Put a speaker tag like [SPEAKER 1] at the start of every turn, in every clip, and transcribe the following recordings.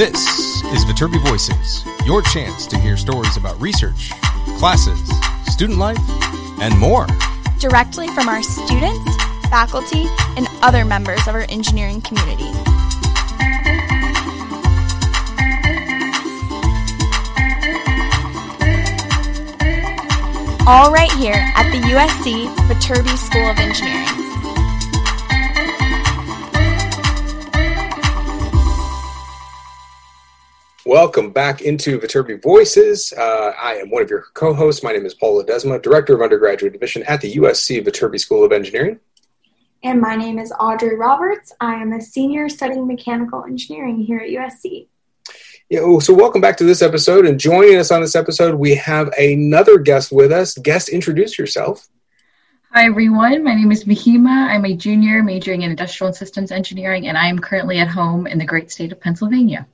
[SPEAKER 1] This is Viterbi Voices, your chance to hear stories about research, classes, student life, and more.
[SPEAKER 2] Directly from our students, faculty, and other members of our engineering community. All right here at the USC Viterbi School of Engineering.
[SPEAKER 1] Welcome back into Viterbi Voices. Uh, I am one of your co-hosts. My name is Paul Ledesma, Director of Undergraduate Admission at the USC Viterbi School of Engineering.
[SPEAKER 3] And my name is Audrey Roberts. I am a senior studying mechanical engineering here at USC.
[SPEAKER 1] Yeah, so welcome back to this episode. And joining us on this episode, we have another guest with us. Guest, introduce yourself.
[SPEAKER 4] Hi, everyone. My name is Mahima. I'm a junior majoring in industrial and systems engineering, and I am currently at home in the great state of Pennsylvania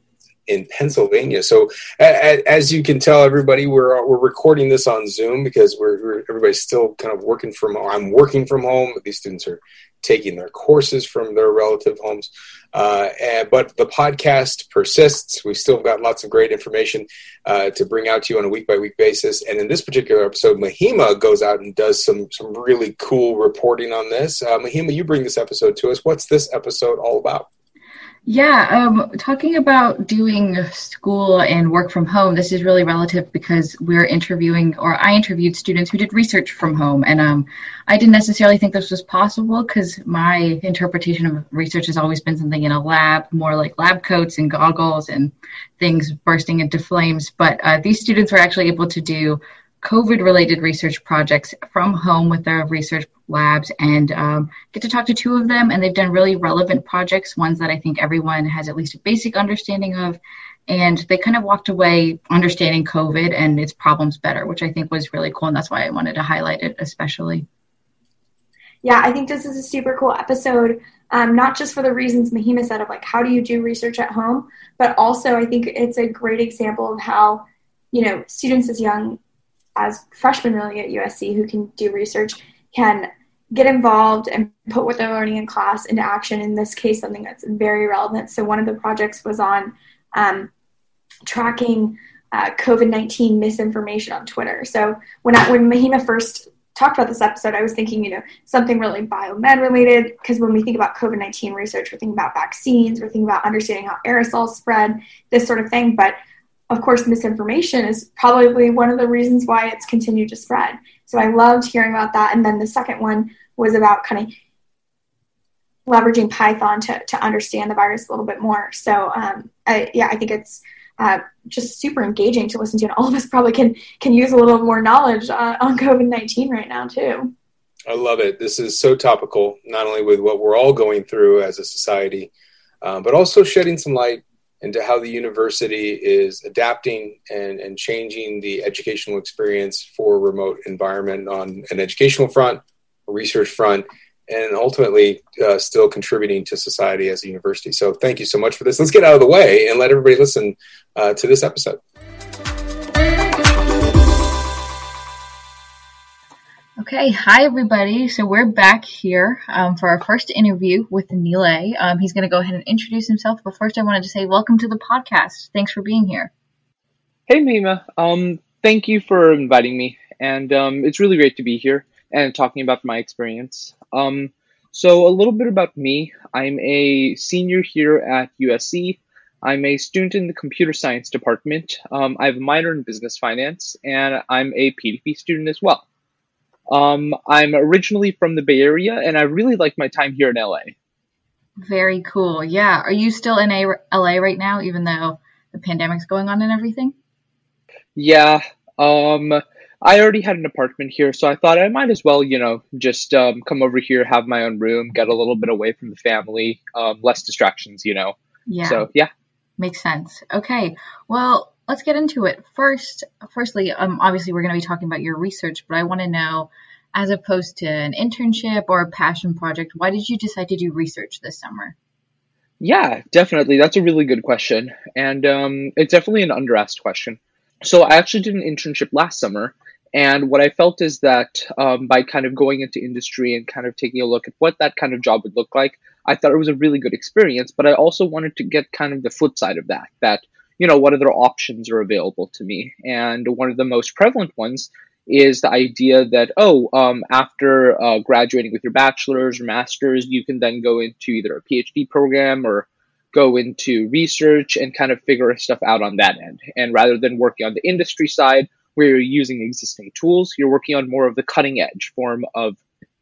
[SPEAKER 1] in Pennsylvania. So as you can tell, everybody, we're we're recording this on Zoom because we're, we're, everybody's still kind of working from. I'm working from home. These students are taking their courses from their relative homes. Uh, and, but the podcast persists. We still got lots of great information uh, to bring out to you on a week by week basis. And in this particular episode, Mahima goes out and does some some really cool reporting on this. Uh, Mahima, you bring this episode to us. What's this episode all about?
[SPEAKER 4] Yeah, um, talking about doing school and work from home, this is really relative because we're interviewing, or I interviewed students who did research from home. And um, I didn't necessarily think this was possible because my interpretation of research has always been something in a lab, more like lab coats and goggles and things bursting into flames. But uh, these students were actually able to do COVID related research projects from home with their research labs and um, get to talk to two of them. And they've done really relevant projects, ones that I think everyone has at least a basic understanding of. And they kind of walked away understanding COVID and its problems better, which I think was really cool. And that's why I wanted to highlight it especially.
[SPEAKER 3] Yeah, I think this is a super cool episode, um, not just for the reasons Mahima said of like how do you do research at home, but also I think it's a great example of how, you know, students as young as freshmen really at USC who can do research can get involved and put what they're learning in class into action. In this case, something that's very relevant. So one of the projects was on um, tracking uh, COVID nineteen misinformation on Twitter. So when I, when Mahima first talked about this episode, I was thinking, you know, something really biomed related. Because when we think about COVID 19 research, we're thinking about vaccines, we're thinking about understanding how aerosols spread, this sort of thing. But of course, misinformation is probably one of the reasons why it's continued to spread. So I loved hearing about that. And then the second one was about kind of leveraging Python to, to understand the virus a little bit more. So um, I, yeah, I think it's uh, just super engaging to listen to, and all of us probably can can use a little more knowledge uh, on COVID nineteen right now too.
[SPEAKER 1] I love it. This is so topical, not only with what we're all going through as a society, uh, but also shedding some light into how the university is adapting and, and changing the educational experience for remote environment on an educational front, a research front, and ultimately uh, still contributing to society as a university. So thank you so much for this. Let's get out of the way and let everybody listen uh, to this episode.
[SPEAKER 4] Okay, hi everybody. So we're back here um, for our first interview with Nilay. Um, he's going to go ahead and introduce himself, but first I wanted to say welcome to the podcast. Thanks for being here.
[SPEAKER 5] Hey Mima, um, thank you for inviting me, and um, it's really great to be here and talking about my experience. Um, so a little bit about me. I'm a senior here at USC. I'm a student in the computer science department. Um, I have a minor in business finance, and I'm a PDP student as well. Um, I'm originally from the Bay Area, and I really like my time here in LA.
[SPEAKER 4] Very cool. Yeah. Are you still in a- LA right now, even though the pandemic's going on and everything?
[SPEAKER 5] Yeah. Um, I already had an apartment here, so I thought I might as well, you know, just um, come over here, have my own room, get a little bit away from the family, um, less distractions, you know.
[SPEAKER 4] Yeah.
[SPEAKER 5] So yeah.
[SPEAKER 4] Makes sense. Okay. Well, let's get into it. First, firstly, um, obviously we're going to be talking about your research, but I want to know, as opposed to an internship or a passion project, why did you decide to do research this summer?
[SPEAKER 5] Yeah, definitely. That's a really good question, and um, it's definitely an underasked question. So I actually did an internship last summer, and what I felt is that um, by kind of going into industry and kind of taking a look at what that kind of job would look like, I thought it was a really good experience, but I also wanted to get kind of the flip side of that, that, you know, what other options are available to me. And one of the most prevalent ones is the idea that, oh, um, after uh, graduating with your bachelor's or master's, you can then go into either a PhD program or go into research and kind of figure stuff out on that end. And rather than working on the industry side, where you're using existing tools, you're working on more of the cutting edge form of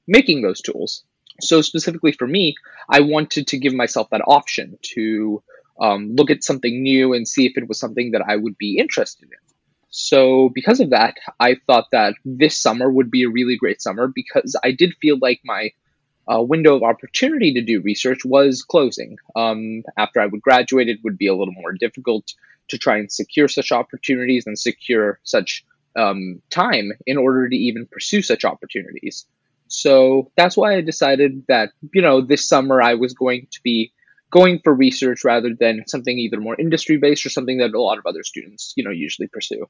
[SPEAKER 5] making those tools. So, specifically for me, I wanted to give myself that option to um, look at something new and see if it was something that I would be interested in. So, because of that, I thought that this summer would be a really great summer because I did feel like my uh, window of opportunity to do research was closing. Um, after I would graduate, it would be a little more difficult to try and secure such opportunities and secure such um, time in order to even pursue such opportunities. So that's why I decided that, you know, this summer I was going to be going for research rather than something either more industry based or something that a lot of other students, you know, usually pursue.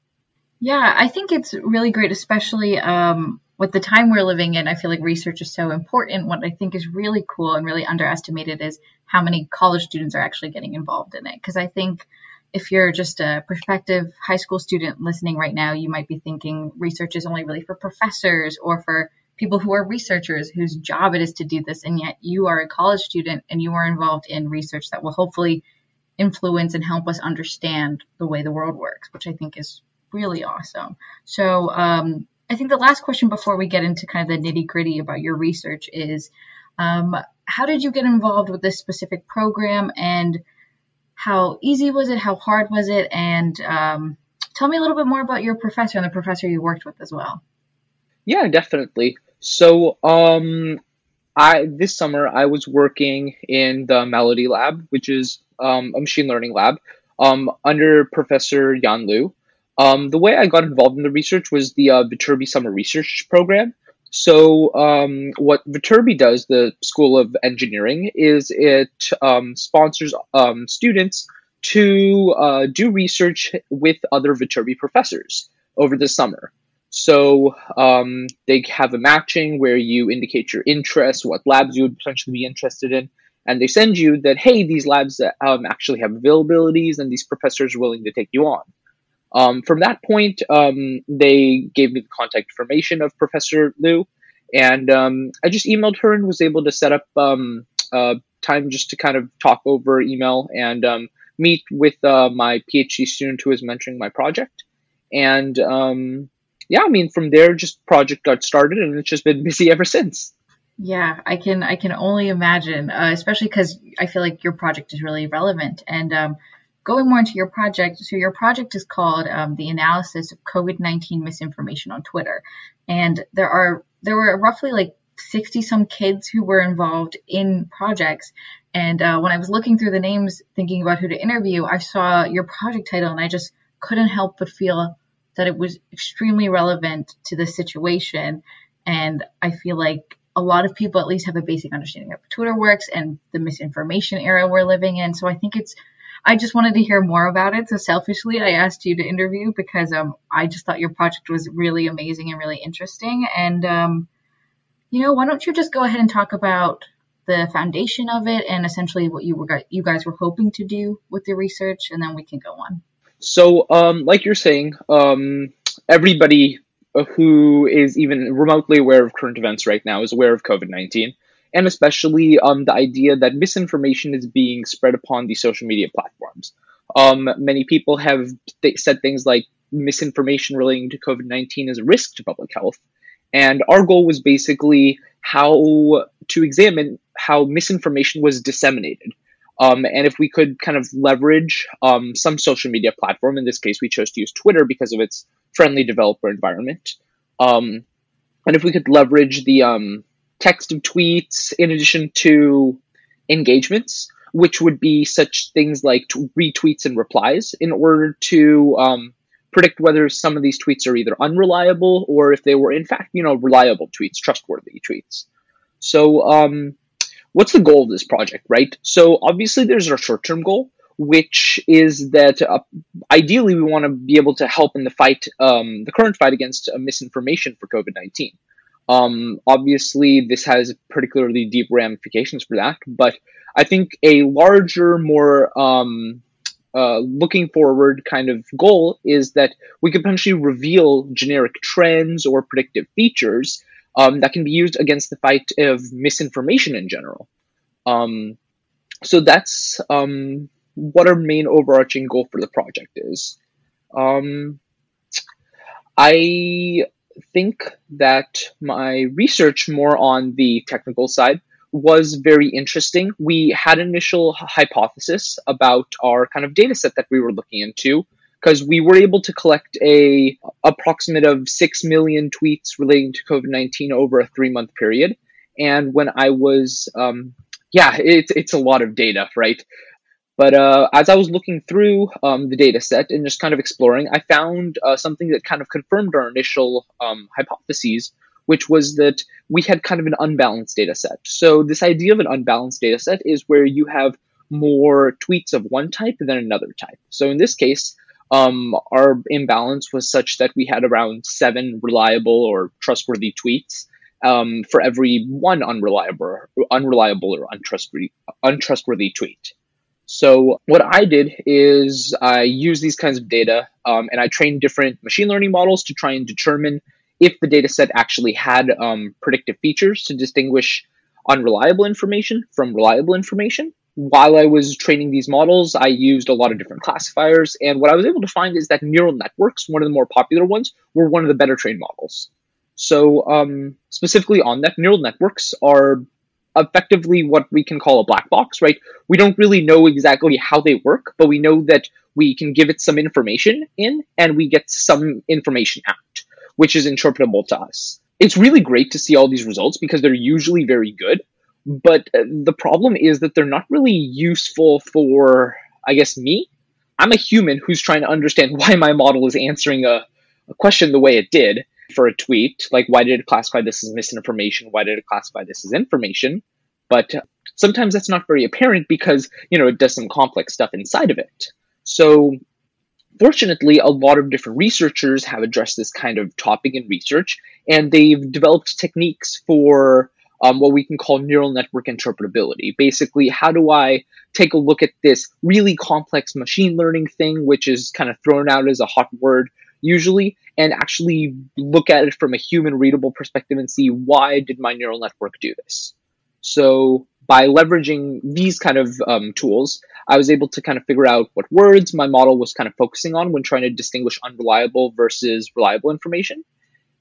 [SPEAKER 4] Yeah, I think it's really great, especially um, with the time we're living in. I feel like research is so important. What I think is really cool and really underestimated is how many college students are actually getting involved in it. Because I think if you're just a prospective high school student listening right now, you might be thinking research is only really for professors or for people who are researchers whose job it is to do this, and yet you are a college student and you are involved in research that will hopefully influence and help us understand the way the world works, which I think is really awesome. So, um, I think the last question before we get into kind of the nitty gritty about your research is um, how did you get involved with this specific program and how easy was it? How hard was it? And um, tell me a little bit more about your professor and the professor you worked with as well.
[SPEAKER 5] Yeah, definitely. So, um, I this summer I was working in the Melady Lab, which is um, a machine learning lab, um, under Professor Yan Liu. Um, the way I got involved in the research was the uh, Viterbi Summer Research Program. So, um, what Viterbi does, the School of Engineering, is it um, sponsors um, students to uh, do research with other Viterbi professors over the summer. So um, they have a matching where you indicate your interest, what labs you would potentially be interested in, and they send you that hey, these labs um, actually have availabilities, and these professors are willing to take you on. Um, from that point, um, they gave me the contact information of Professor Liu, and um, I just emailed her and was able to set up um, uh, time just to kind of talk over email and meet with uh, my PhD student who is mentoring my project. And yeah, I mean, from there, just project got started, and it's just been busy ever since.
[SPEAKER 4] Yeah, I can I can only imagine, uh, especially because I feel like your project is really relevant and going more into your project, so your project is called um, the analysis of COVID nineteen misinformation on Twitter, and there are there were roughly like sixty some kids who were involved in projects. And uh, when I was looking through the names, thinking about who to interview, I saw your project title, and I just couldn't help but feel that it was extremely relevant to the situation. And I feel like a lot of people at least have a basic understanding of Twitter works and the misinformation era we're living in. So I think it's I just wanted to hear more about it. So selfishly, I asked you to interview because um, I just thought your project was really amazing and really interesting. And um, you know, why don't you just go ahead and talk about the foundation of it and essentially what you were you guys were hoping to do with the research, and then we can go on.
[SPEAKER 5] So, um, like you're saying, um, everybody who is even remotely aware of current events right now is aware of COVID nineteen and especially um, the idea that misinformation is being spread upon the social media platforms. Um, many people have th- said things like misinformation relating to COVID 19 is a risk to public health. And our goal was basically how to examine how misinformation was disseminated. Um, and if we could kind of leverage um, some social media platform, in this case, we chose to use Twitter because of its friendly developer environment. Um, and if we could leverage the um, text of tweets in addition to engagements, which would be such things like retweets and replies, in order to um, predict whether some of these tweets are either unreliable or if they were in fact, you know, reliable tweets, trustworthy tweets. So, um, what's the goal of this project, right? So, obviously, there's our short-term goal, which is that uh, ideally we want to be able to help in the fight, um, the current fight against uh, misinformation for COVID nineteen. Um, obviously, this has particularly deep ramifications for that, but I think a larger, more um, uh, looking forward kind of goal is that we could potentially reveal generic trends or predictive features um, that can be used against the fight of misinformation in general. Um, so that's um, what our main overarching goal for the project is. Um, I think that my research more on the technical side was very interesting. We had an initial hypothesis about our kind of data set that we were looking into because we were able to collect a approximate of 6 million tweets relating to COVID-19 over a 3-month period. And when I was um, yeah, it's it's a lot of data, right? But uh, as I was looking through um, the data set and just kind of exploring, I found uh, something that kind of confirmed our initial um, hypotheses, which was that we had kind of an unbalanced data set. So, this idea of an unbalanced data set is where you have more tweets of one type than another type. So, in this case, um, our imbalance was such that we had around seven reliable or trustworthy tweets um, for every one unreliable, unreliable or untrustworthy, untrustworthy tweet. So what I did is I used these kinds of data um, and I trained different machine learning models to try and determine if the data set actually had um, predictive features to distinguish unreliable information from reliable information. While I was training these models, I used a lot of different classifiers, and what I was able to find is that neural networks, one of the more popular ones, were one of the better trained models. So, um, specifically on that, neural networks are effectively what we can call a black box, right? We don't really know exactly how they work, but we know that we can give it some information in and we get some information out, which is interpretable to us. It's really great to see all these results because they're usually very good, but uh, the problem is that they're not really useful for, I guess, me. I'm a human who's trying to understand why my model is answering a, a question the way it did for a tweet, like why did it classify this as misinformation? Why did it classify this as information? But sometimes that's not very apparent because, you know, it does some complex stuff inside of it. So fortunately, a lot of different researchers have addressed this kind of topic in research, and they've developed techniques for um, what we can call neural network interpretability. Basically, how do I take a look at this really complex machine learning thing, which is kind of thrown out as a hot word usually, and actually look at it from a human readable perspective and see why did my neural network do this. So by leveraging these kind of um, tools, I was able to kind of figure out what words my model was kind of focusing on when trying to distinguish unreliable versus reliable information.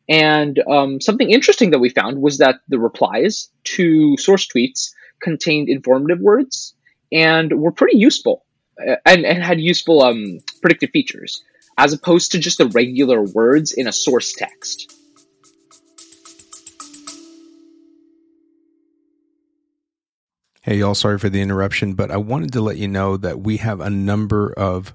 [SPEAKER 5] And um, something interesting that we found was that the replies to source tweets contained informative words and were pretty useful uh, and, and had useful um, predictive features as opposed to just the regular words in a source text.
[SPEAKER 1] Hey, y'all, sorry for the interruption, but I wanted to let you know that we have a number of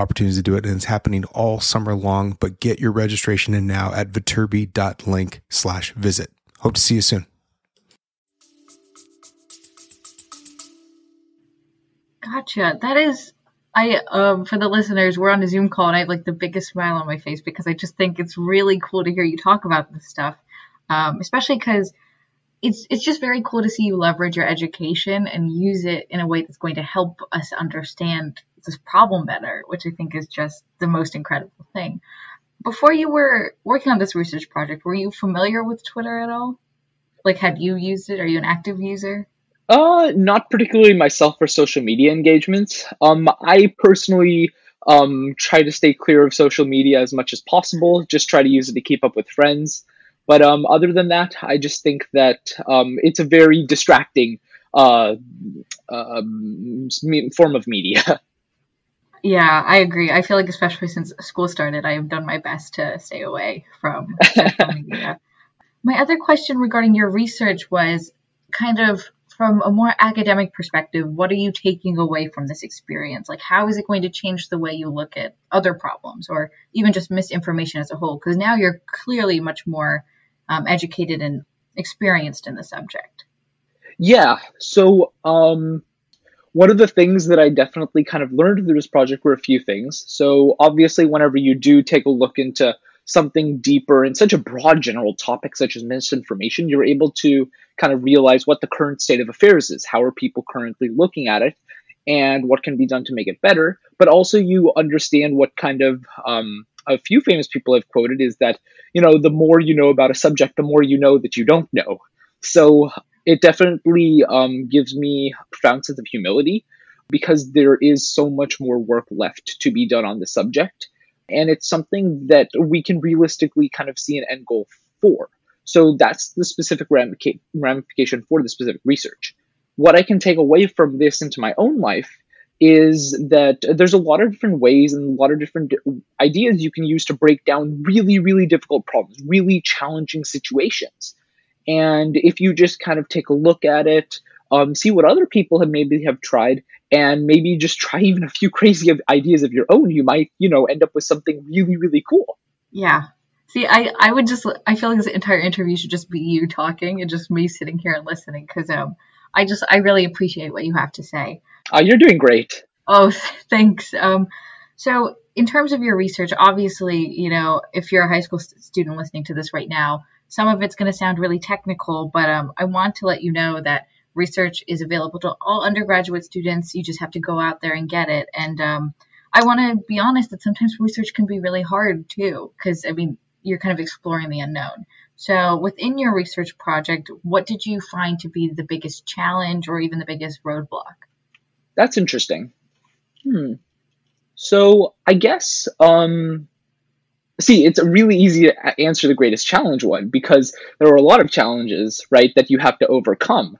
[SPEAKER 1] opportunities to do it, and it's happening all summer long. But get your registration in now at viterbi.link slash visit. Hope to see you soon.
[SPEAKER 4] Gotcha. That is, I um for the listeners, we're on a Zoom call, and I have like the biggest smile on my face because I just think it's really cool to hear you talk about this stuff, um, especially because it's it's just very cool to see you leverage your education and use it in a way that's going to help us understand this problem better, which I think is just the most incredible thing. Before you were working on this research project, were you familiar with Twitter at all? Like, had you used it? Are you an active user?
[SPEAKER 5] Uh, not particularly myself for social media engagements. Um, I personally um try to stay clear of social media as much as possible. Just try to use it to keep up with friends. But um, other than that, I just think that um, it's a very distracting uh, uh, form of media.
[SPEAKER 4] Yeah, I agree. I feel like especially since school started, I have done my best to stay away from social media. My other question regarding your research was kind of from a more academic perspective, what are you taking away from this experience? Like, how is it going to change the way you look at other problems or even just misinformation as a whole? Because now you're clearly much more um, educated and experienced in the subject.
[SPEAKER 5] Yeah. So, um, one of the things that I definitely kind of learned through this project were a few things. So, obviously, whenever you do take a look into something deeper in such a broad general topic such as misinformation, you're able to kind of realize what the current state of affairs is. How are people currently looking at it? And what can be done to make it better? But also, you understand what kind of um, a few famous people have quoted is that you know the more you know about a subject, the more you know that you don't know. So it definitely um, gives me a profound sense of humility because there is so much more work left to be done on the subject. And it's something that we can realistically kind of see an end goal for. So that's the specific ramification for the specific research. What I can take away from this into my own life is that there's a lot of different ways and a lot of different ideas you can use to break down really, really difficult problems, really challenging situations. And if you just kind of take a look at it, um, see what other people have maybe have tried, and maybe just try even a few crazy ideas of your own, you might, you know, end up with something really, really cool.
[SPEAKER 4] Yeah. See, I, I would just, I feel like this entire interview should just be you talking and just me sitting here and listening because um, I just, I really appreciate what you have to say.
[SPEAKER 5] Uh, you're doing great.
[SPEAKER 4] Oh, thanks. Um, so, in terms of your research, obviously, you know, if you're a high school student listening to this right now, some of it's going to sound really technical, but um, I want to let you know that research is available to all undergraduate students. You just have to go out there and get it. And um, I want to be honest that sometimes research can be really hard too, because I mean, you're kind of exploring the unknown. So, within your research project, what did you find to be the biggest challenge or even the biggest roadblock?
[SPEAKER 5] That's interesting. Hmm. So, I guess um, see, it's really easy to answer the greatest challenge one because there are a lot of challenges, right, that you have to overcome.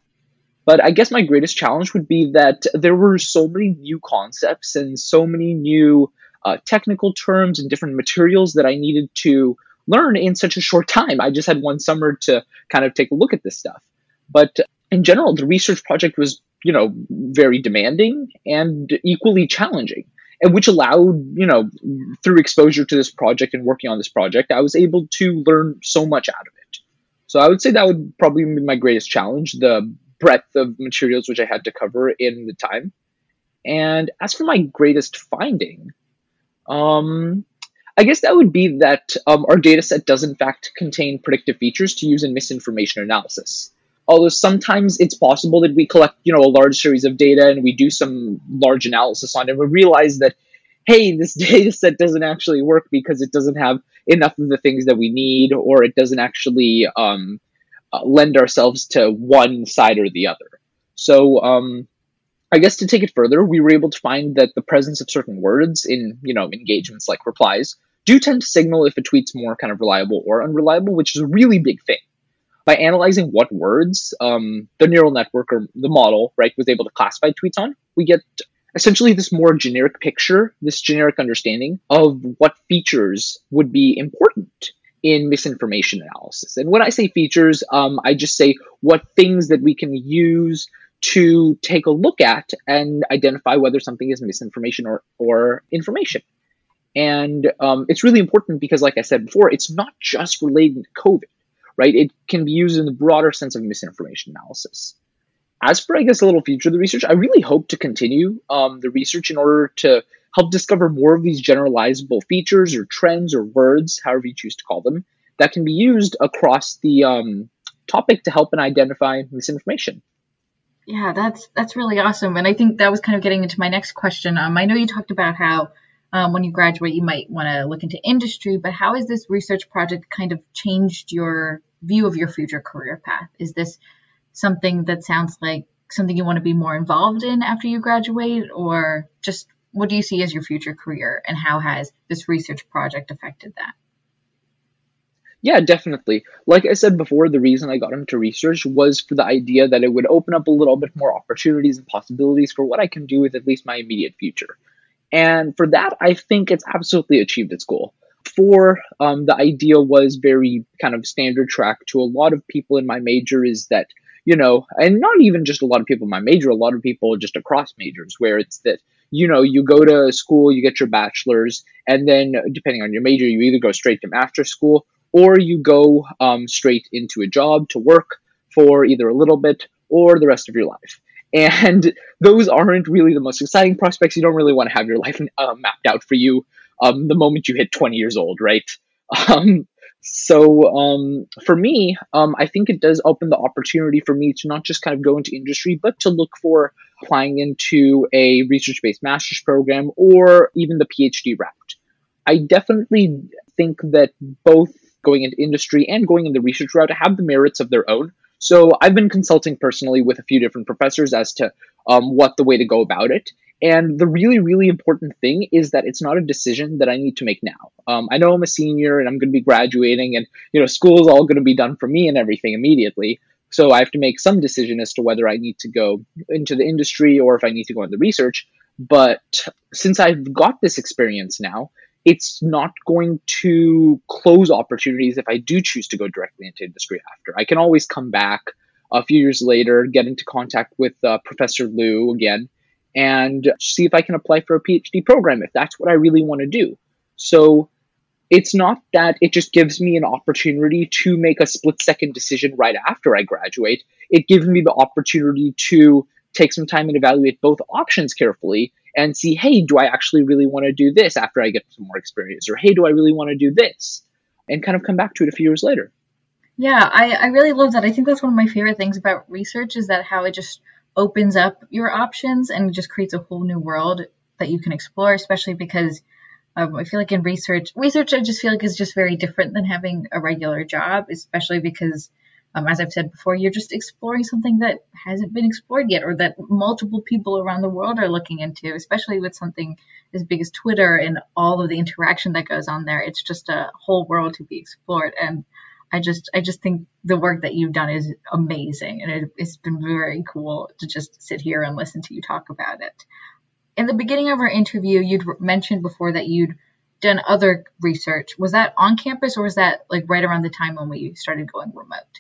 [SPEAKER 5] But I guess my greatest challenge would be that there were so many new concepts and so many new uh, technical terms and different materials that I needed to learn in such a short time. I just had one summer to kind of take a look at this stuff. But in general, the research project was, you know, very demanding and equally challenging and which allowed, you know, through exposure to this project and working on this project, I was able to learn so much out of it. So I would say that would probably be my greatest challenge, the breadth of materials which I had to cover in the time. And as for my greatest finding, um, I guess that would be that um, our data set does in fact contain predictive features to use in misinformation analysis although sometimes it's possible that we collect you know a large series of data and we do some large analysis on it we realize that hey this data set doesn't actually work because it doesn't have enough of the things that we need or it doesn't actually um, uh, lend ourselves to one side or the other. So um, i guess to take it further we were able to find that the presence of certain words in you know engagements like replies do tend to signal if a tweet's more kind of reliable or unreliable which is a really big thing by analyzing what words um, the neural network or the model right was able to classify tweets on, we get essentially this more generic picture, this generic understanding of what features would be important in misinformation analysis. And when I say features, um, I just say what things that we can use to take a look at and identify whether something is misinformation or, or information. And um, it's really important because, like I said before, it's not just related to COVID right? It can be used in the broader sense of misinformation analysis. As for, I guess, a little future of the research, I really hope to continue um, the research in order to help discover more of these generalizable features or trends or words, however you choose to call them, that can be used across the um, topic to help and identify misinformation.
[SPEAKER 4] Yeah, that's that's really awesome, and I think that was kind of getting into my next question. Um, I know you talked about how um, when you graduate, you might want to look into industry, but how has this research project kind of changed your view of your future career path? Is this something that sounds like something you want to be more involved in after you graduate, or just what do you see as your future career, and how has this research project affected that?
[SPEAKER 5] Yeah, definitely. Like I said before, the reason I got into research was for the idea that it would open up a little bit more opportunities and possibilities for what I can do with at least my immediate future. And for that, I think it's absolutely achieved its goal. before, um, the idea was very kind of standard track to a lot of people in my major is that, you know, and not even just a lot of people in my major, a lot of people just across majors, where it's that, you know, you go to school, you get your bachelor's, and then depending on your major, you either go straight to master school or you go um, straight into a job to work for either a little bit or the rest of your life. And those aren't really the most exciting prospects. You don't really want to have your life uh, mapped out for you um, the moment you hit 20 years old, right? Um, so um, for me, um, I think it does open the opportunity for me to not just kind of go into industry, but to look for applying into a research based master's program or even the PhD route. I definitely think that both going into industry and going in the research route have the merits of their own. So I've been consulting personally with a few different professors as to um, what the way to go about it. And the really, really important thing is that it's not a decision that I need to make now. Um, I know I'm a senior and I'm going to be graduating, and you know, school is all going to be done for me and everything immediately. So I have to make some decision as to whether I need to go into the industry or if I need to go into research. But since I've got this experience now, it's not going to close opportunities if I do choose to go directly into industry after. I can always come back a few years later, get into contact with uh, Professor Liu again, and see if I can apply for a PhD program if that's what I really want to do. So it's not that it just gives me an opportunity to make a split second decision right after I graduate. It gives me the opportunity to take some time and evaluate both options carefully and see, hey, do I actually really want to do this after I get some more experience? Or hey, do I really want to do this? And kind of come back to it a few years later.
[SPEAKER 4] Yeah, I, I really love that. I think that's one of my favorite things about research is that how it just opens up your options and just creates a whole new world that you can explore, especially because um, I feel like in research, research I just feel like is just very different than having a regular job, especially because um, as I've said before, you're just exploring something that hasn't been explored yet or that multiple people around the world are looking into, especially with something as big as Twitter and all of the interaction that goes on there. It's just a whole world to be explored. And I just, I just think the work that you've done is amazing. And it, it's been very cool to just sit here and listen to you talk about it. In the beginning of our interview, you'd mentioned before that you'd done other research. Was that on campus or was that like right around the time when we started going remote?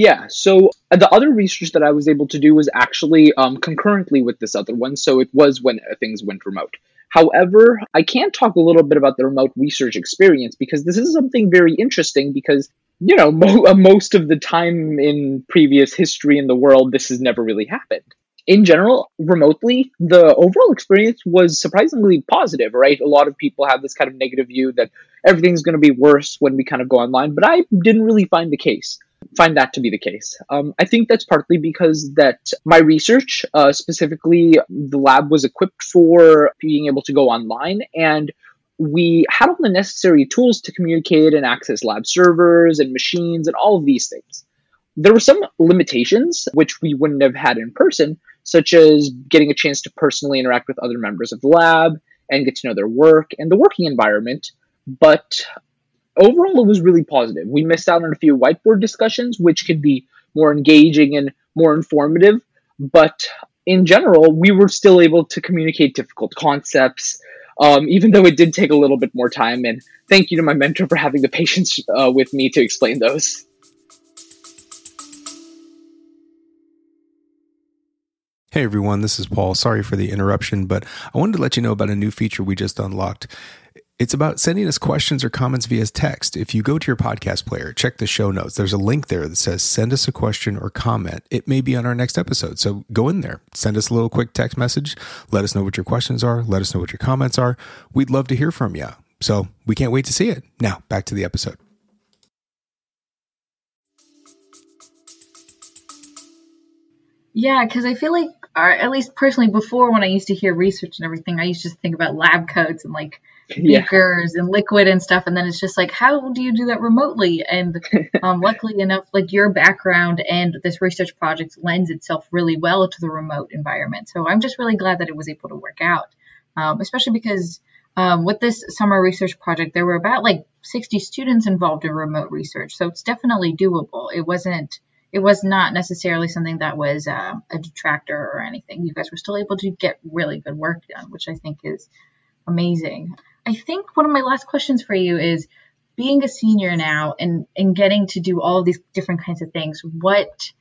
[SPEAKER 5] Yeah, so uh, the other research that I was able to do was actually um, concurrently with this other one, so it was when uh, things went remote. However, I can talk a little bit about the remote research experience because this is something very interesting because, you know, mo- uh, most of the time in previous history in the world, this has never really happened. In general, remotely, the overall experience was surprisingly positive, right? A lot of people have this kind of negative view that everything's going to be worse when we kind of go online, but I didn't really find the case find that to be the case. Um, I think that's partly because that my research, uh, specifically the lab was equipped for being able to go online and we had all the necessary tools to communicate and access lab servers and machines and all of these things. There were some limitations which we wouldn't have had in person, such as getting a chance to personally interact with other members of the lab and get to know their work and the working environment. But overall, it was really positive. We missed out on a few whiteboard discussions, which could be more engaging and more informative, but in general, we were still able to communicate difficult concepts, um, even though it did take a little bit more time. And thank you to my mentor for having the patience uh, with me to explain those.
[SPEAKER 1] Hey everyone, this is Paul. Sorry for the interruption, but I wanted to let you know about a new feature we just unlocked. It's about sending us questions or comments via text. If you go to your podcast player, check the show notes. There's a link there that says send us a question or comment. It may be on our next episode. So go in there, send us a little quick text message. Let us know what your questions are. Let us know what your comments are. We'd love to hear from you. So we can't wait to see it. Now, back to the episode.
[SPEAKER 4] Yeah, because I feel like, or at least personally, before when I used to hear research and everything, I used to think about lab coats and like beakers yeah. and liquid and stuff and then it's just like how do you do that remotely and um, luckily enough like your background and this research project lends itself really well to the remote environment so i'm just really glad that it was able to work out um, especially because um, with this summer research project there were about like 60 students involved in remote research so it's definitely doable it wasn't it was not necessarily something that was uh, a detractor or anything you guys were still able to get really good work done which i think is amazing I think one of my last questions for you is being a senior now and, and getting to do all these different kinds of things, what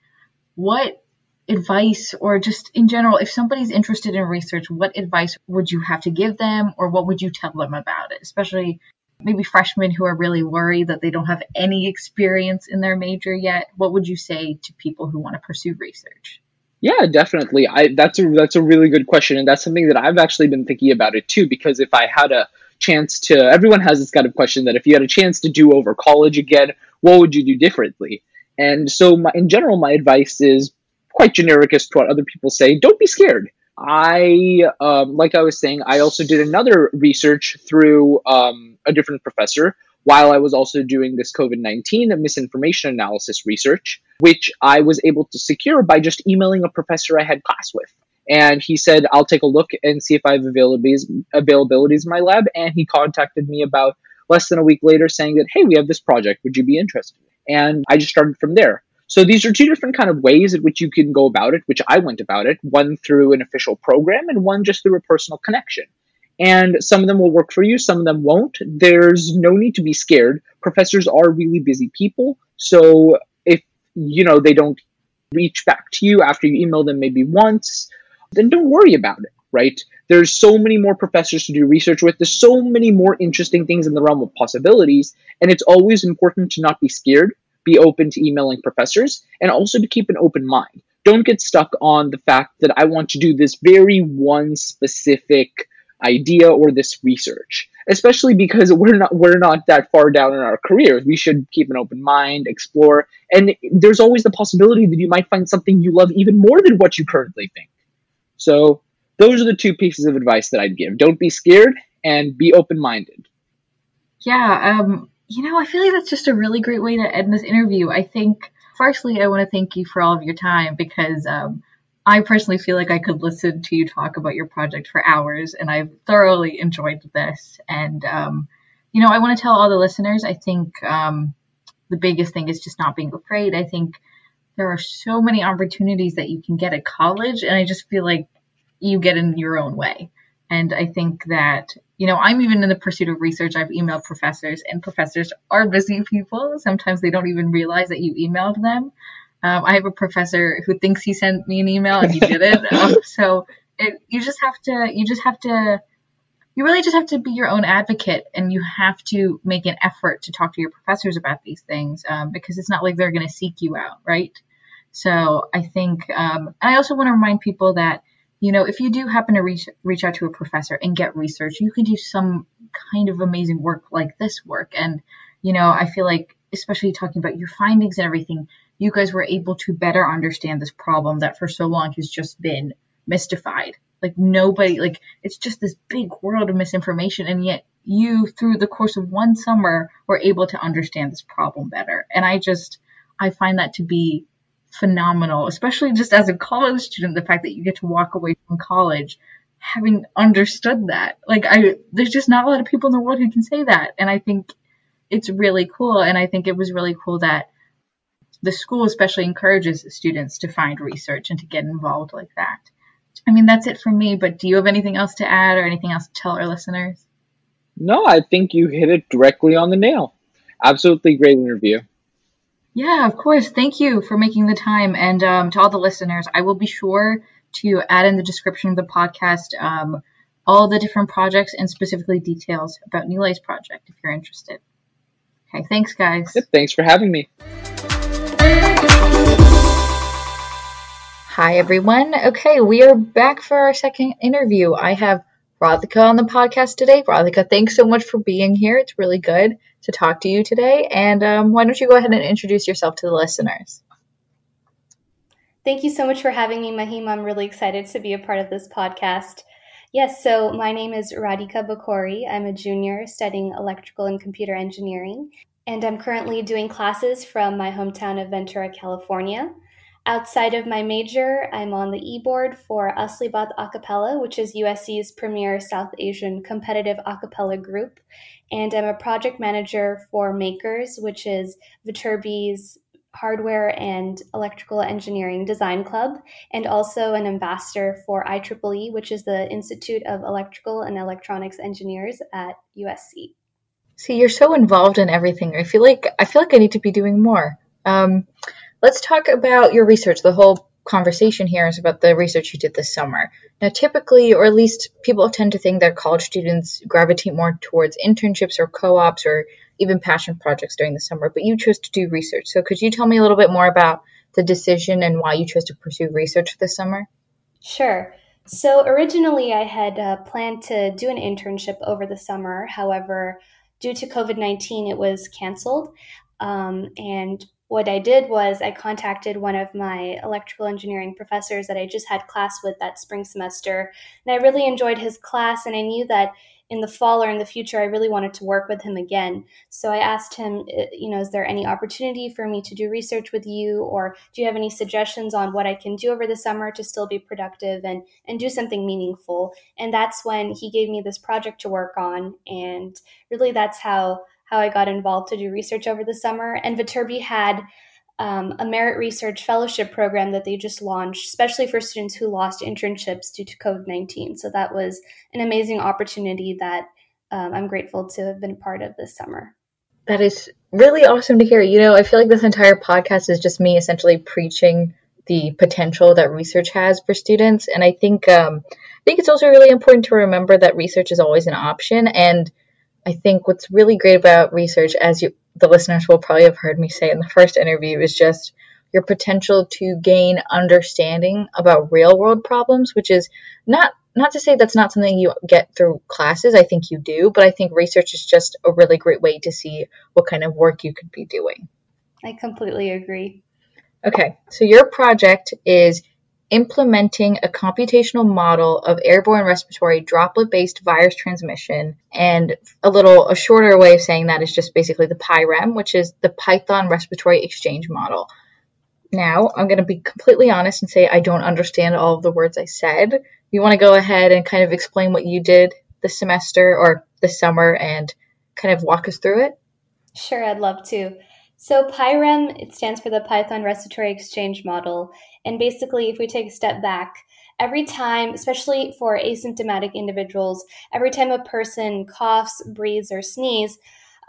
[SPEAKER 4] what advice or just in general, if somebody's interested in research, what advice would you have to give them or what would you tell them about it? Especially maybe freshmen who are really worried that they don't have any experience in their major yet. What would you say to people who want to pursue research?
[SPEAKER 5] Yeah, definitely. I that's a that's a really good question, and that's something that I've actually been thinking about it too. Because if I had a chance to, everyone has this kind of question that if you had a chance to do over college again, what would you do differently? And so, my, in general, my advice is quite generic as to what other people say. Don't be scared. I, um, like I was saying, I also did another research through um, a different professor while I was also doing this COVID 19 misinformation analysis research, which I was able to secure by just emailing a professor I had class with. And he said, I'll take a look and see if I have availabilities, availabilities in my lab. And he contacted me about less than a week later saying that, hey, we have this project. Would you be interested? And I just started from there. So these are two different kind of ways in which you can go about it, which I went about it, one through an official program and one just through a personal connection. And some of them will work for you, some of them won't. There's no need to be scared. Professors are really busy people. So if, you know, they don't reach back to you after you email them maybe once, then don't worry about it, right? There's so many more professors to do research with. There's so many more interesting things in the realm of possibilities. And it's always important to not be scared, be open to emailing professors, and also to keep an open mind. Don't get stuck on the fact that I want to do this very one specific idea or this research especially because we're not we're not that far down in our careers we should keep an open mind explore and there's always the possibility that you might find something you love even more than what you currently think so those are the two pieces of advice that I'd give. Don't be scared and be open minded.
[SPEAKER 4] Yeah, um, you know, I feel like that's just a really great way to end this interview. I think, firstly, I want to thank you for all of your time because um, I personally feel like I could listen to you talk about your project for hours, and I've thoroughly enjoyed this. And, um, you know, I want to tell all the listeners, I think um, the biggest thing is just not being afraid. I think there are so many opportunities that you can get at college, and I just feel like you get in your own way. And I think that, you know, I'm even in the pursuit of research. I've emailed professors, and professors are busy people. Sometimes they don't even realize that you emailed them. Um, I have a professor who thinks he sent me an email and he didn't. um, so it, you just have to, you just have to, you really just have to be your own advocate and you have to make an effort to talk to your professors about these things um, because it's not like they're going to seek you out, right? So I think, um, I also want to remind people that, you know, if you do happen to reach reach out to a professor and get research, you can do some kind of amazing work like this work. And, you know, I feel like, especially talking about your findings and everything, you guys were able to better understand this problem that for so long has just been mystified. Like nobody, like it's just this big world of misinformation, and yet you, through the course of one summer, were able to understand this problem better. And I just, I find that to be phenomenal, especially just as a college student, the fact that you get to walk away from college having understood that. Like I there's just not a lot of people in the world who can say that. And I think it's really cool. And I think it was really cool that the school especially encourages students to find research and to get involved like that. I mean, that's it for me, but do you have anything else to add or anything else to tell our listeners?
[SPEAKER 5] No, I think you hit it directly on the nail. Absolutely great interview.
[SPEAKER 4] Yeah, of course. Thank you for making the time. And um, to all the listeners, I will be sure to add in the description of the podcast um, all the different projects and specifically details about Nilay's project if you're interested. Okay, thanks, guys.
[SPEAKER 5] Yep, thanks for having me.
[SPEAKER 4] Hi, everyone. Okay, we are back for our second interview. I have Radhika on the podcast today. Radhika, thanks so much for being here. It's really good to talk to you today. And um, why don't you go ahead and introduce yourself to the listeners?
[SPEAKER 6] Thank you so much for having me, Mahim. I'm really excited to be a part of this podcast. Yes, so my name is Radhika Bakori. I'm a junior studying electrical and computer engineering, and I'm currently doing classes from my hometown of Ventura, California. Outside of my major, I'm on the e-board for Asli Baat Acapella, which is USC's premier South Asian competitive acapella group. And I'm a project manager for Makers, which is Viterbi's Hardware and Electrical Engineering Design Club, and also an ambassador for IEEE, which is the Institute of Electrical and Electronics Engineers at USC.
[SPEAKER 4] See, you're so involved in everything. I feel like I feel like I need to be doing more. Um, let's talk about your research. The whole conversation here is about the research you did this summer. Now, typically, or at least people tend to think that college students gravitate more towards internships or co-ops or even passion projects during the summer, but you chose to do research. So could you tell me a little bit more about the decision and why you chose to pursue research this summer?
[SPEAKER 6] Sure. So originally, I had uh, planned to do an internship over the summer. However, due to COVID 19, it was canceled. Um, and what I did was I contacted one of my electrical engineering professors that I just had class with that spring semester. And I really enjoyed his class, and I knew that in the fall or in the future, I really wanted to work with him again. So I asked him, you know, is there any opportunity for me to do research with you, or do you have any suggestions on what I can do over the summer to still be productive and and do something meaningful? And that's when he gave me this project to work on, and really that's how how I got involved to do research over the summer. And Viterbi had um, a merit research fellowship program that they just launched, especially for students who lost internships due to COVID 19. So that was an amazing opportunity that um, I'm grateful to have been part of this summer.
[SPEAKER 4] That is really awesome to hear. You know, I feel like this entire podcast is just me essentially preaching the potential that research has for students, and I think um, I think it's also really important to remember that research is always an option. And I think what's really great about research, as you the listeners will probably have heard me say in the first interview is just your potential to gain understanding about real world problems, which is not not to say that's not something you get through classes. I think you do, but I think research is just a really great way to see what kind of work you could be doing.
[SPEAKER 6] I completely agree.
[SPEAKER 4] Okay, so your project is implementing a computational model of airborne respiratory droplet based virus transmission. And a little, a shorter way of saying that is just basically the PyREM, which is the Python Respiratory Exchange Model. Now, I'm going to be completely honest and say I don't understand all of the words I said. You want to go ahead and kind of explain what you did this semester or this summer and kind of walk us through it?
[SPEAKER 6] Sure, I'd love to. So PyREM, it stands for the Python Respiratory Exchange Model. And basically, if we take a step back, every time, especially for asymptomatic individuals, every time a person coughs, breathes, or sneezes,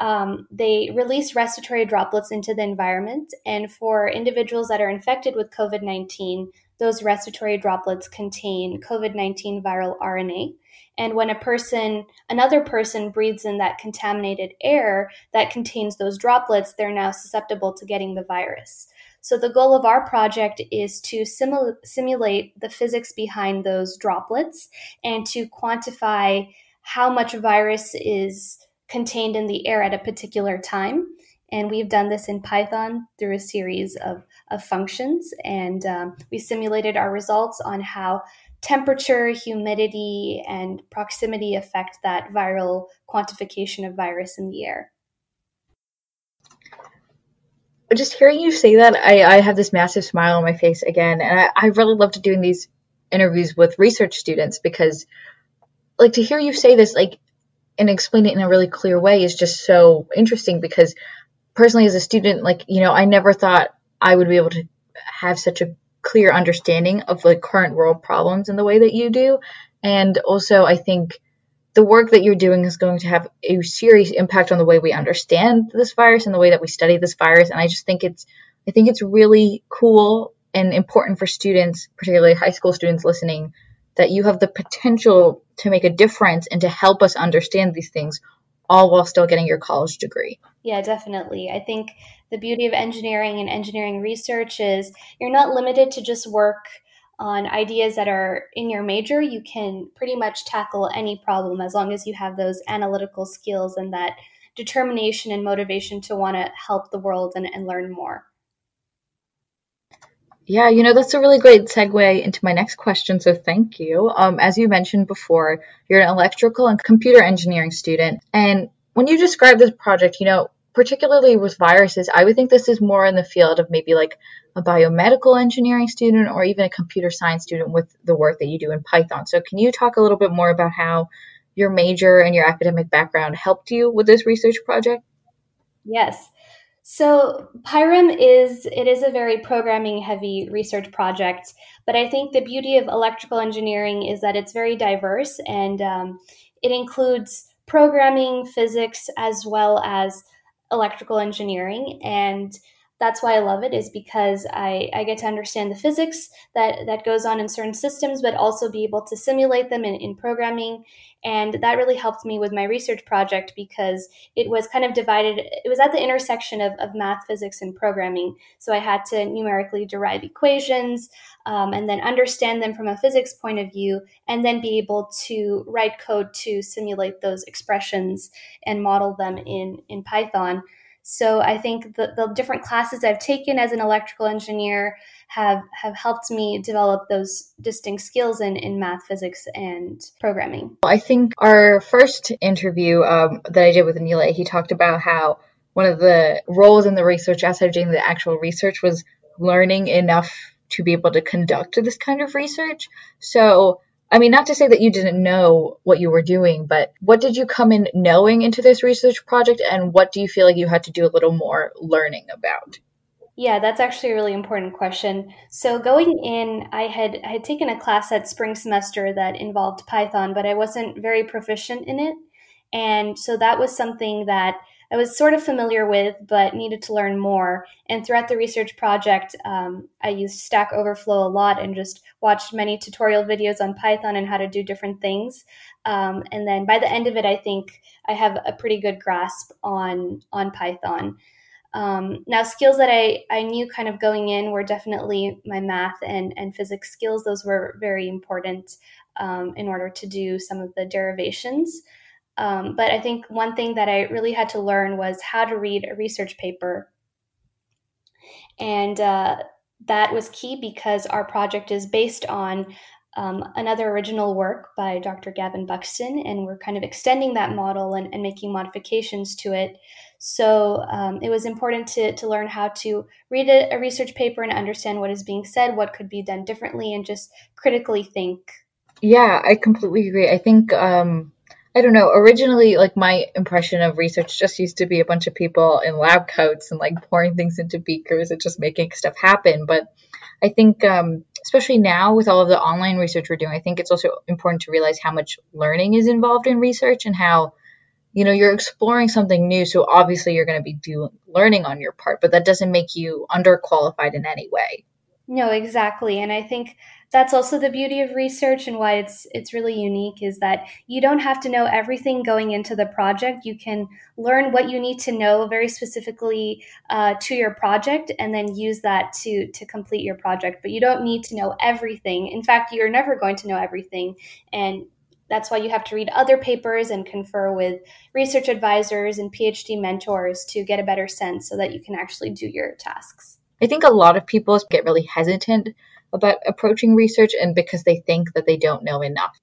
[SPEAKER 6] um, they release respiratory droplets into the environment. And for individuals that are infected with COVID 19, those respiratory droplets contain COVID 19 viral RNA. And when a person, another person breathes in that contaminated air that contains those droplets, they're now susceptible to getting the virus. So the goal of our project is to simu- simulate the physics behind those droplets and to quantify how much virus is contained in the air at a particular time. And we've done this in Python through a series of, of functions. And um, we simulated our results on how temperature, humidity, and proximity affect that viral quantification of virus in the air.
[SPEAKER 4] Just hearing you say that, I, I have this massive smile on my face again. And I, I really loved doing these interviews with research students because, like, to hear you say this, like, and explain it in a really clear way is just so interesting because personally as a student like you know i never thought i would be able to have such a clear understanding of like current world problems in the way that you do. And also, I think the work that you're doing is going to have a serious impact on the way we understand this virus and the way that we study this virus. And I just think it's, I think it's really cool and important for students, particularly high school students listening, that you have the potential to make a difference and to help us understand these things all while still getting your college degree.
[SPEAKER 6] Yeah, definitely. I think the beauty of engineering and engineering research is you're not limited to just work on ideas that are in your major. You can pretty much tackle any problem as long as you have those analytical skills and that determination and motivation to want to help the world and, and learn more.
[SPEAKER 4] Yeah, you know, that's a really great segue into my next question. So thank you. Um, as you mentioned before, you're an electrical and computer engineering student. And when you describe this project, you know, particularly with viruses, I would think this is more in the field of maybe like a biomedical engineering student or even a computer science student with the work that you do in Python. So, can you talk a little bit more about how your major and your academic background helped you with this research project?
[SPEAKER 6] Yes. So PyREM is it is a very programming heavy research project, but I think the beauty of electrical engineering is that it's very diverse and um, it includes programming, physics, as well as electrical engineering. And that's why I love it is because I, I get to understand the physics that, that goes on in certain systems, but also be able to simulate them in, in programming. And that really helped me with my research project because it was kind of divided, it was at the intersection of, of math, physics, and programming. So I had to numerically derive equations um, and then understand them from a physics point of view, and then be able to write code to simulate those expressions and model them in, in Python. So I think the, the different classes I've taken as an electrical engineer have have helped me develop those distinct skills in, in math, physics, and programming.
[SPEAKER 4] I think our first interview um, that I did with Anila, he talked about how one of the roles in the research outside of doing the actual research was learning enough to be able to conduct this kind of research. So I mean, not to say that you didn't know what you were doing, but what did you come in knowing into this research project, and what do you feel like you had to do a little more learning about?
[SPEAKER 6] Yeah, that's actually a really important question. So going in, I had I had taken a class at spring semester that involved Python, but I wasn't very proficient in it. And so that was something that I was sort of familiar with, but needed to learn more. And throughout the research project, um, I used Stack Overflow a lot and just watched many tutorial videos on Python and how to do different things. Um, and then by the end of it, I think I have a pretty good grasp on on Python. Um, now, skills that I, I knew kind of going in were definitely my math and, and physics skills. Those were very important um, in order to do some of the derivations. Um, but I think one thing that I really had to learn was how to read a research paper. And uh, that was key because our project is based on um, another original work by Dr. Gavin Buxton, and we're kind of extending that model and, and making modifications to it. So um, it was important to, to learn how to read a, a, research paper and understand what is being said, what could be done differently, and just critically think.
[SPEAKER 4] Yeah, I completely agree. I think um, I don't know. Originally, like my impression of research just used to be a bunch of people in lab coats and like pouring things into beakers and just making stuff happen. But I think, um, especially now with all of the online research we're doing, I think it's also important to realize how much learning is involved in research and how, you know, you're exploring something new. So obviously you're going to be doing learning on your part, but that doesn't make you underqualified in any way.
[SPEAKER 6] No, exactly. And I think that's also the beauty of research and why it's it's really unique is that you don't have to know everything going into the project. You can learn what you need to know very specifically uh, to your project, and then use that to to complete your project. But you don't need to know everything. In fact, you're never going to know everything, and that's why you have to read other papers and confer with research advisors and PhD mentors to get a better sense so that you can actually do your tasks.
[SPEAKER 4] I think a lot of people get really hesitant about approaching research and because they think that they don't know enough.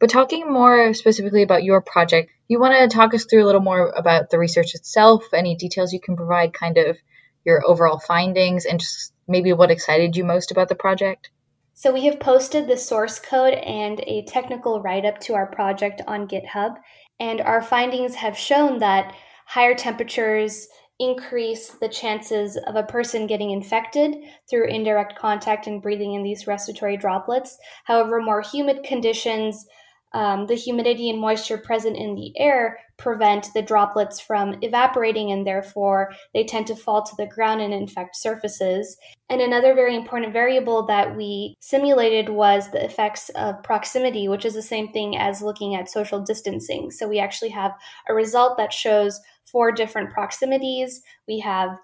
[SPEAKER 4] But talking more specifically about your project, you want to talk us through a little more about the research itself, any details you can provide, kind of your overall findings, and just maybe what excited you most about the project?
[SPEAKER 6] So, we have posted the source code and a technical write up to our project on GitHub, and our findings have shown that higher temperatures increase the chances of a person getting infected through indirect contact and breathing in these respiratory droplets. However, more humid conditions, um, the humidity and moisture present in the air prevent the droplets from evaporating, and therefore they tend to fall to the ground and infect surfaces. And another very important variable that we simulated was the effects of proximity, which is the same thing as looking at social distancing. So we actually have a result that shows four different proximities. We have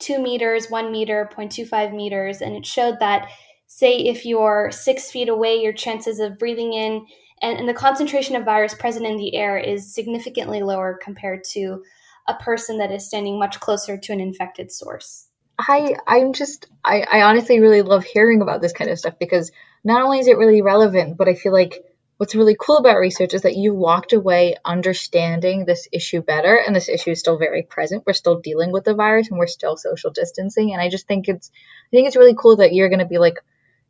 [SPEAKER 6] two meters, one meter, 0.25 meters, and it showed that, say, if you're six feet away, your chances of breathing in and, and the concentration of virus present in the air is significantly lower compared to a person that is standing much closer to an infected source.
[SPEAKER 4] I I'm just I, I honestly really love hearing about this kind of stuff because not only is it really relevant, but I feel like what's really cool about research is that you walked away understanding this issue better and this issue is still very present we're still dealing with the virus and we're still social distancing and i just think it's i think it's really cool that you're going to be like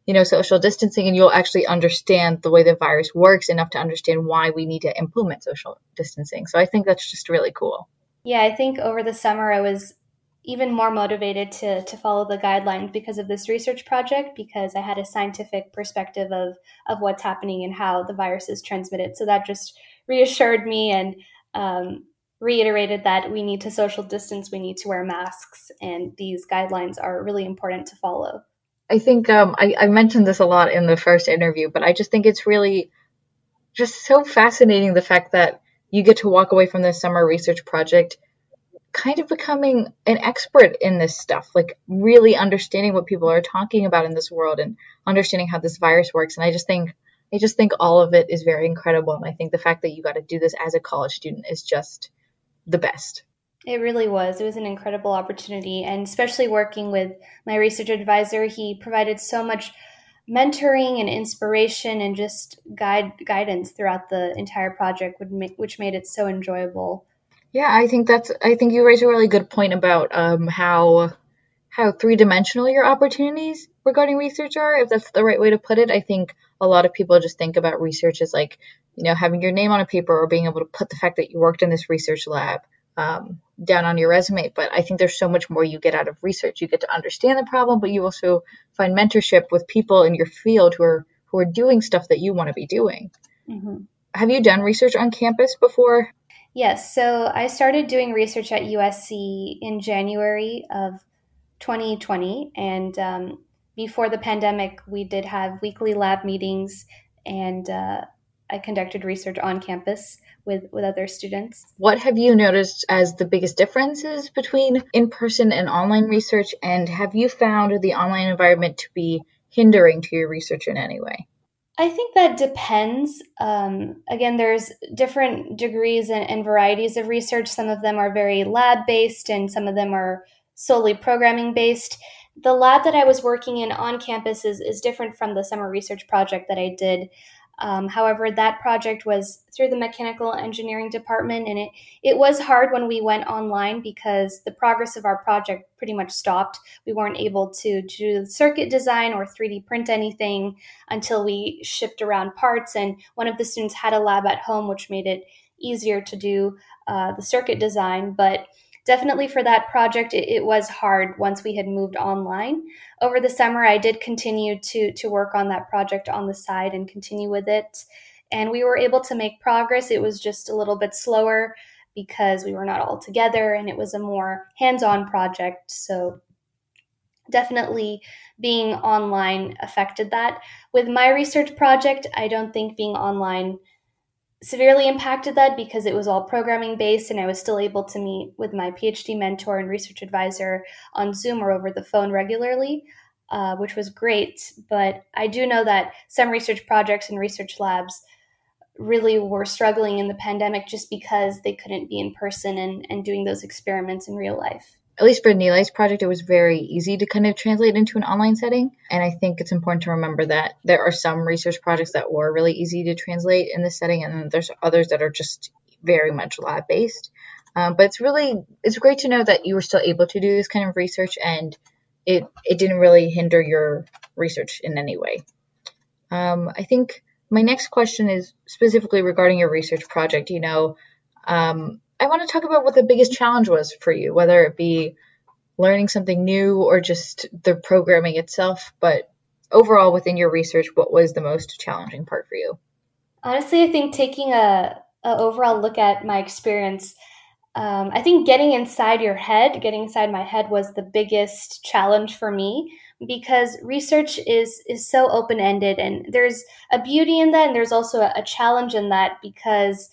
[SPEAKER 4] you know social distancing and you'll actually understand the way the virus works enough to understand why we need to implement social distancing so i think that's just really cool
[SPEAKER 6] yeah i think over the summer i was even more motivated to, to follow the guidelines because of this research project because I had a scientific perspective of, of what's happening and how the virus is transmitted. So that just reassured me and um, reiterated that we need to social distance, we need to wear masks, and these guidelines are really important to follow.
[SPEAKER 4] I think um, I, I mentioned this a lot in the first interview, but I just think it's really just so fascinating the fact that you get to walk away from this summer research project kind of becoming an expert in this stuff, like really understanding what people are talking about in this world and understanding how this virus works. And I just think, I just think all of it is very incredible. And I think the fact that you got to do this as a college student is just the best.
[SPEAKER 6] It really was. It was an incredible opportunity. And especially working with my research advisor, he provided so much mentoring and inspiration and just guide guidance throughout the entire project, which made it so enjoyable.
[SPEAKER 4] Yeah, I think that's. I think you raise a really good point about um, how how three dimensional your opportunities regarding research are. If that's the right way to put it, I think a lot of people just think about research as like you know having your name on a paper or being able to put the fact that you worked in this research lab um, down on your resume. But I think there's so much more you get out of research. You get to understand the problem, but you also find mentorship with people in your field who are who are doing stuff that you want to be doing. Mm-hmm. Have you done research on campus before?
[SPEAKER 6] Yes. So I started doing research at USC in January of 2020. And um, before the pandemic, we did have weekly lab meetings, and uh, I conducted research on campus with, with other students.
[SPEAKER 4] What have you noticed as the biggest differences between in person and online research? And have you found the online environment to be hindering to your research in any way?
[SPEAKER 6] I think that depends. Um, again, there's different degrees and, and, varieties of research. Some of them are very lab based, and some of them are solely programming based. The lab that I was working in on campus is, is different from the summer research project that I did. Um, however, that project was through the mechanical engineering department, and it, it was hard when we went online because the progress of our project pretty much stopped. We weren't able to do circuit design or 3D print anything until we shipped around parts. And one of the students had a lab at home, which made it easier to do uh, the circuit design. But definitely for that project, it, it, was hard once we had moved online. Over the summer, I did continue to to work on that project on the side and continue with it, and we were able to make progress. It was just a little bit slower because we were not all together, and it was a more hands-on project. So definitely being online affected that. With my research project, I don't think being online severely impacted that because it was all programming based and I was still able to meet with my PhD mentor and research advisor on Zoom or over the phone regularly, uh, which was great. But I do know that some research projects and research labs really were struggling in the pandemic just because they couldn't be in person and, and doing those experiments in real life
[SPEAKER 4] at least for Nilay's project, it was very easy to kind of translate into an online setting. And I think it's important to remember that there are some research projects that were really easy to translate in this setting, and there's others that are just very much lab based. Um, but it's really it's great to know that you were still able to do this kind of research, and it it didn't really hinder your research in any way. Um, I think my next question is specifically regarding your research project. You know, um, I want to talk about what the biggest challenge was for you, whether it be learning something new or just the programming itself. But overall, within your research, what was the most challenging part for you?
[SPEAKER 6] Honestly, I think taking a, a overall look at my experience, um, I think getting inside your head, getting inside my head, was the biggest challenge for me because research is is so open ended, and there's a beauty in that, and there's also a, a challenge in that because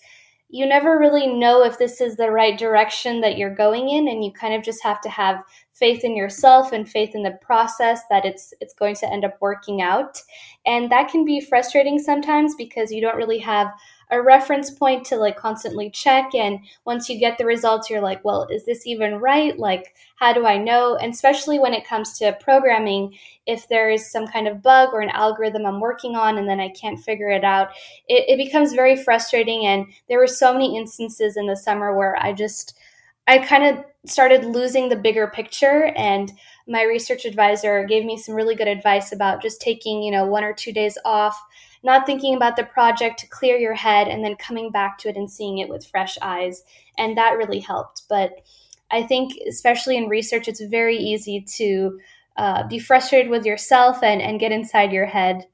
[SPEAKER 6] you never really know if this is the right direction that you're going in and you kind of just have to have faith in yourself and faith in the process that it's it's going to end up working out. And that can be frustrating sometimes because you don't really have a reference point to like constantly check and once you get the results you're like well is this even right? Like how do i know? And especially when it comes to programming if there is some kind of bug or an algorithm i'm working on and then i can't figure it out it, it becomes very frustrating and there were so many instances in the summer where i just i kind of started losing the bigger picture and my research advisor gave me some really good advice about just taking you know one or two days off not thinking about the project to clear your head and then coming back to it and seeing it with fresh eyes. And that really helped. But I think, especially in research, it's very easy to uh, be frustrated with yourself and, and get inside your head.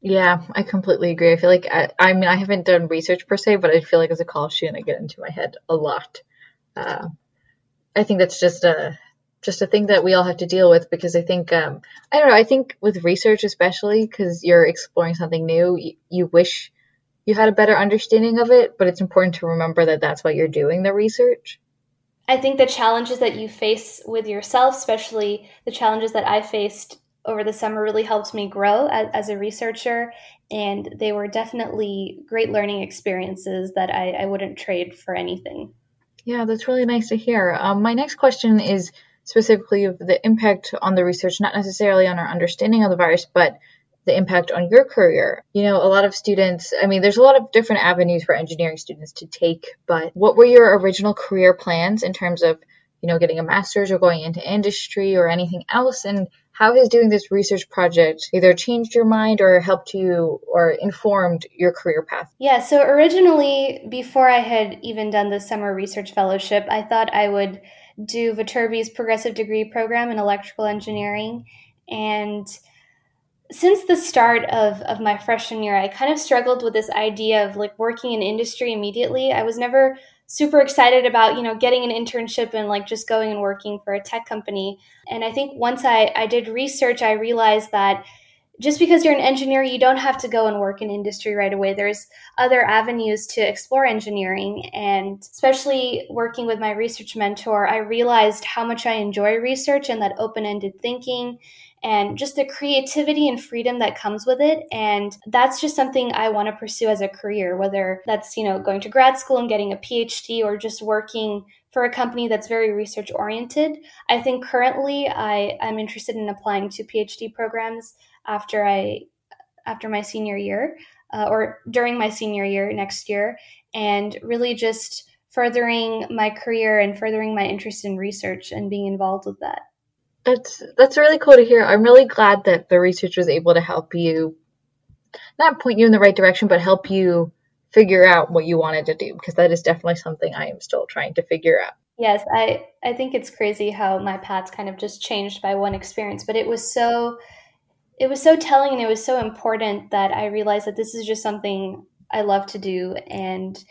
[SPEAKER 4] Yeah, I completely agree. I feel like I, I mean I haven't done research per se, but I feel like as a college student I get into my head a lot. Uh, I think that's just a just a thing that we all have to deal with because I think um, I don't know. I think with research especially because you're exploring something new, you, you wish you had a better understanding of it, but it's important to remember that that's why you're doing the research.
[SPEAKER 6] I think the challenges that you face with yourself, especially the challenges that I faced over the summer, really helped me grow as, as a researcher. And they were definitely great learning experiences that I, I wouldn't trade for anything.
[SPEAKER 4] Yeah, that's really nice to hear. Um, my next question is specifically of the impact on the research, not necessarily on our understanding of the virus, but the impact on your career. You know, a lot of students, I mean, there's a lot of different avenues for engineering students to take, but what were your original career plans in terms of, you know, getting a master's or going into industry or anything else? And how has doing this research project either changed your mind or helped you or informed your career path?
[SPEAKER 6] Yeah, so originally, before I had even done the summer research fellowship, I thought I would do Viterbi's progressive degree program in electrical engineering. And since the start of, of my freshman year, I kind of struggled with this idea of like working in industry immediately. I was never super excited about, you know, getting an internship and like just going and working for a tech company. And I think once I, I did research, I realized that just because you're an engineer, you don't have to go and work in industry right away. There's other avenues to explore engineering. And especially working with my research mentor, I realized how much I enjoy research and that open ended thinking and just the creativity and freedom that comes with it. And that's just something I want to pursue as a career, whether that's, you know, going to grad school and getting a PhD or just working for a company that's very research oriented. I think currently I, I'm interested in applying to PhD programs after I after my senior year uh, or during my senior year next year and really just furthering my career and furthering my interest in research and being involved with that.
[SPEAKER 4] That's that's really cool to hear. I'm really glad that the research was able to help you not point you in the right direction, but help you figure out what you wanted to do because that is definitely something I am still trying to figure out.
[SPEAKER 6] Yes, I I think it's crazy how my paths kind of just changed by one experience, but it was so it was so telling and it was so important that I realized that this is just something I love to do and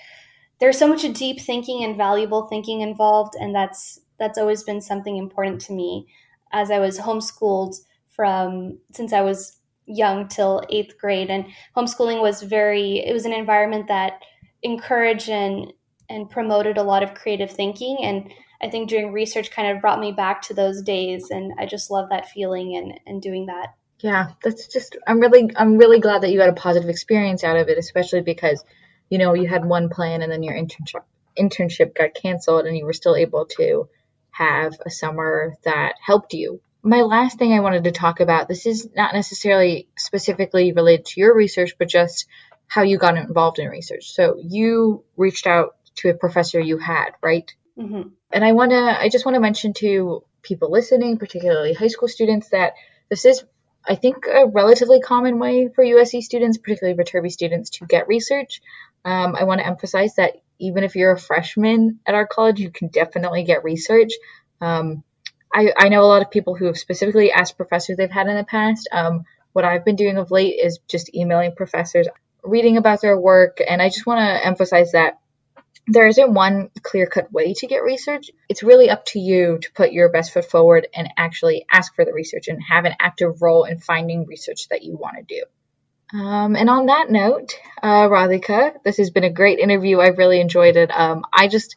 [SPEAKER 6] there's so much deep thinking and valuable thinking involved and that's that's always been something important to me as I was homeschooled from since I was young till eighth grade. And homeschooling was very, it was an environment that encouraged and, and promoted a lot of creative thinking. And I think doing research kind of brought me back to those days. And I just love that feeling and, and doing that.
[SPEAKER 4] Yeah, that's just, I'm really, I'm really glad that you had a positive experience out of it, especially because, you know, you had one plan and then your internship internship got canceled and you were still able to have a summer that helped you. My last thing I wanted to talk about this is not necessarily specifically related to your research, but just how you got involved in research. So you reached out to a professor you had, right? Mm-hmm. And I want to, I just want to mention to people listening, particularly high school students, that this is, I think, a relatively common way for USC students, particularly Viterbi students, to get research. Um, I want to emphasize that even if you're a freshman at our college, you can definitely get research. Um, I, I, know a lot of people who have specifically asked professors they've had in the past. Um, what I've been doing of late is just emailing professors, reading about their work, and I just want to emphasize that there isn't one clear cut way to get research. It's really up to you to put your best foot forward and actually ask for the research and have an active role in finding research that you want to do. Um, and on that note, uh, Radhika, this has been a great interview. I've really enjoyed it. Um, I just,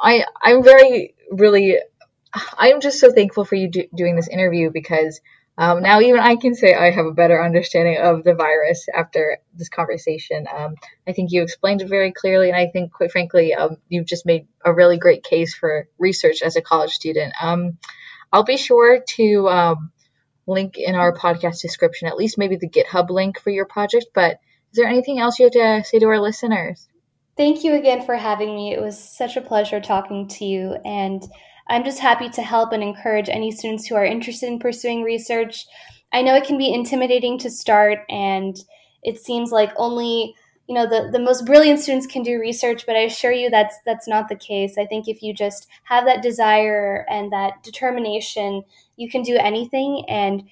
[SPEAKER 4] I, I'm very, really, I'm just so thankful for you do, doing this interview because um, now even I can say I have a better understanding of the virus after this conversation. Um, I think you explained it very clearly, and I think, quite frankly, um, you've just made a really great case for research as a college student. Um, I'll be sure to um, link in our podcast description, at least maybe the GitHub link for your project. But is there anything else you have to say to our listeners?
[SPEAKER 6] Thank you again for having me. It was such a pleasure talking to you. And I'm just happy to help and encourage any students who are interested in pursuing research. I know it can be intimidating to start, and it seems like only you know the, the most brilliant students can do research but i assure you that's that's not the case i think if you just have that desire and that determination you can do anything and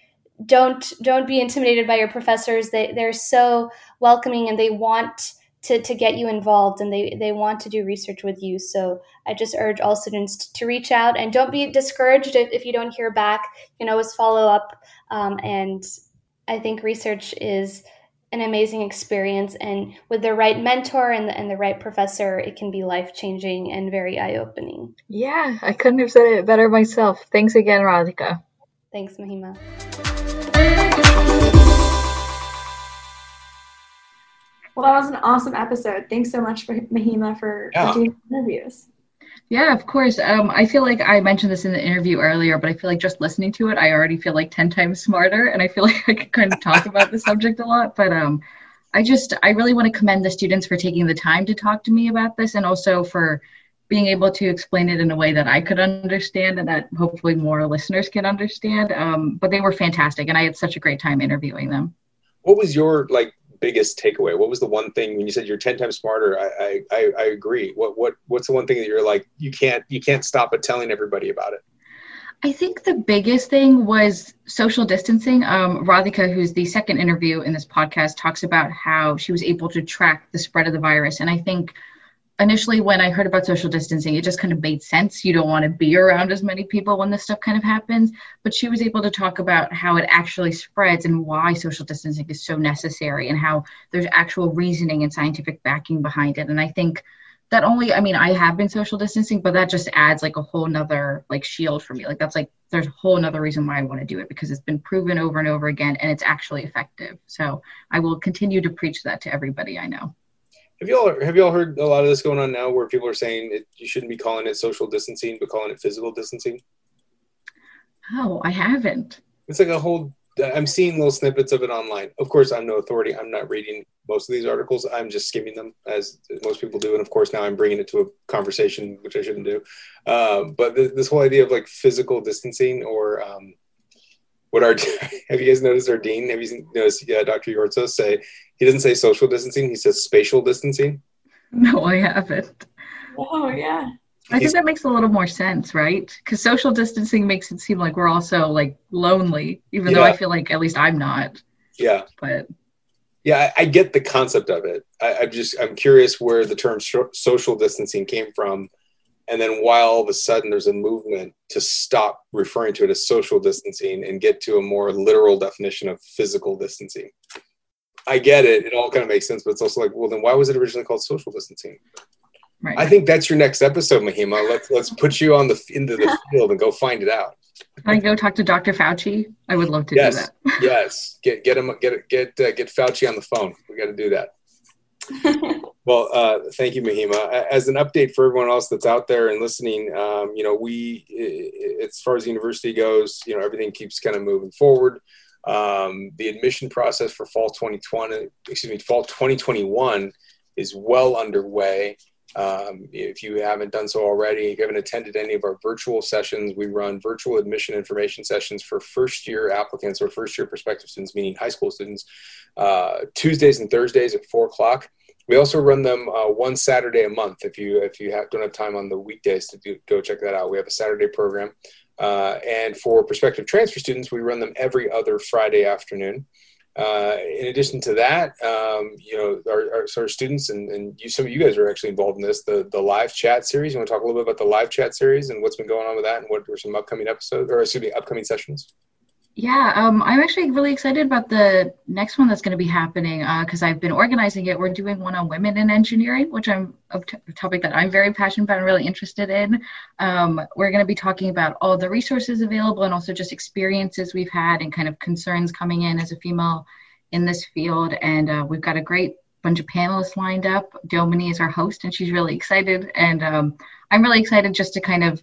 [SPEAKER 6] don't don't be intimidated by your professors they they're so welcoming and they want to, to get you involved and they, they want to do research with you. So I just urge all students to reach out and don't be discouraged if, if you don't hear back. You can always follow up. Um, and I think research is an amazing experience. And with the right mentor and the, and the right professor, it can be life changing and very eye opening.
[SPEAKER 7] Yeah, I couldn't have said it better myself. Thanks again, Radhika.
[SPEAKER 6] Thanks, Mahima.
[SPEAKER 3] Well, that was an awesome episode. Thanks so much for Mahima for, yeah. for doing interviews.
[SPEAKER 4] Yeah, of course. Um, I feel like I mentioned this in the interview earlier, but I feel like just listening to it, I already feel like 10 times smarter. And I feel like I could kind of talk about the subject a lot. But um, I just, I really want to commend the students for taking the time to talk to me about this and also for being able to explain it in a way that I could understand and that hopefully more listeners can understand. Um, but they were fantastic. And I had such a great time interviewing them.
[SPEAKER 1] What was your like biggest takeaway? What was the one thing when you said you're ten times smarter? I, I I agree. What what what's the one thing that you're like you can't you can't stop at telling everybody about it?
[SPEAKER 4] I think the biggest thing was social distancing. Um, Radhika, who's the second interview in this podcast, talks about how she was able to track the spread of the virus, and I think initially when I heard about social distancing, it just kind of made sense. You don't want to be around as many people when this stuff kind of happens. But she was able to talk about how it actually spreads and why social distancing is so necessary and how there's actual reasoning and scientific backing behind it. And I think that only I mean, I have been social distancing, but that just adds like a whole nother like shield for me. Like that's like there's a whole nother reason why I want to do it because it's been proven over and over again and it's actually effective. So I will continue to preach that to everybody I know.
[SPEAKER 1] Have you all have you all heard a lot of this going on now, where people are saying it, you shouldn't be calling it social distancing, but calling it physical distancing?
[SPEAKER 4] Oh, I haven't.
[SPEAKER 1] It's like a whole. I'm seeing little snippets of it online. Of course, I'm no authority. I'm not reading most of these articles. I'm just skimming them as most people do, and of course, now I'm bringing it to a conversation, which I shouldn't do. Uh, but th- this whole idea of like physical distancing or um, what our have you guys noticed our dean have you noticed yeah, dr Yortsos say he doesn't say social distancing he says spatial distancing.
[SPEAKER 4] No i haven't.
[SPEAKER 3] Oh yeah.
[SPEAKER 4] I think that makes a little more sense right? Because social distancing makes it seem like we're also like lonely even yeah. though i feel like at least i'm not.
[SPEAKER 1] Yeah.
[SPEAKER 4] But
[SPEAKER 1] yeah i, I get the concept of it. I, i'm just i'm curious where the term social distancing came from. And then why all of a sudden there's a movement to stop referring to it as social distancing and get to a more literal definition of physical distancing i get it it all kind of makes sense but it's also like well then why was it originally called social distancing right. i think that's your next episode mahima let's let's put you on the into the field and go find it out
[SPEAKER 4] can I go talk to Dr. Fauci? I would love to
[SPEAKER 1] yes,
[SPEAKER 4] do
[SPEAKER 1] that. yes, get get him get get uh, get Fauci on the phone. We got to do that. well, uh, thank you, Mahima. As an update for everyone else that's out there and listening, um, you know, we, as far as the university goes, you know, everything keeps kind of moving forward. Um, the admission process for fall 2020, excuse me, fall 2021 is well underway. Um, if you haven't done so already, if you haven't attended any of our virtual sessions, we run virtual admission information sessions for first year applicants or first year prospective students, meaning high school students, uh, Tuesdays and Thursdays at four o'clock. We also run them uh, one Saturday a month. If you if you have, don't have time on the weekdays to do, go check that out, we have a Saturday program. Uh, and for prospective transfer students, we run them every other Friday afternoon. Uh, in addition to that, um, you know, our, our, our students and, and you, some of you guys are actually involved in this, the, the live chat series. You want to talk a little bit about the live chat series and what's been going on with that and what were some upcoming episodes or excuse me, upcoming sessions?
[SPEAKER 4] Yeah, um, I'm actually really excited about the next one that's going to be happening because uh, I've been organizing it. We're doing one on women in engineering, which I'm a, topic that I'm very passionate about and really interested in. Um, we're going to be talking about all the resources available and also just experiences we've had and kind of concerns coming in as a female in this field. And uh, we've got a great bunch of panelists lined up. Domini is our host, and she's really excited. And um, I'm really excited just to kind of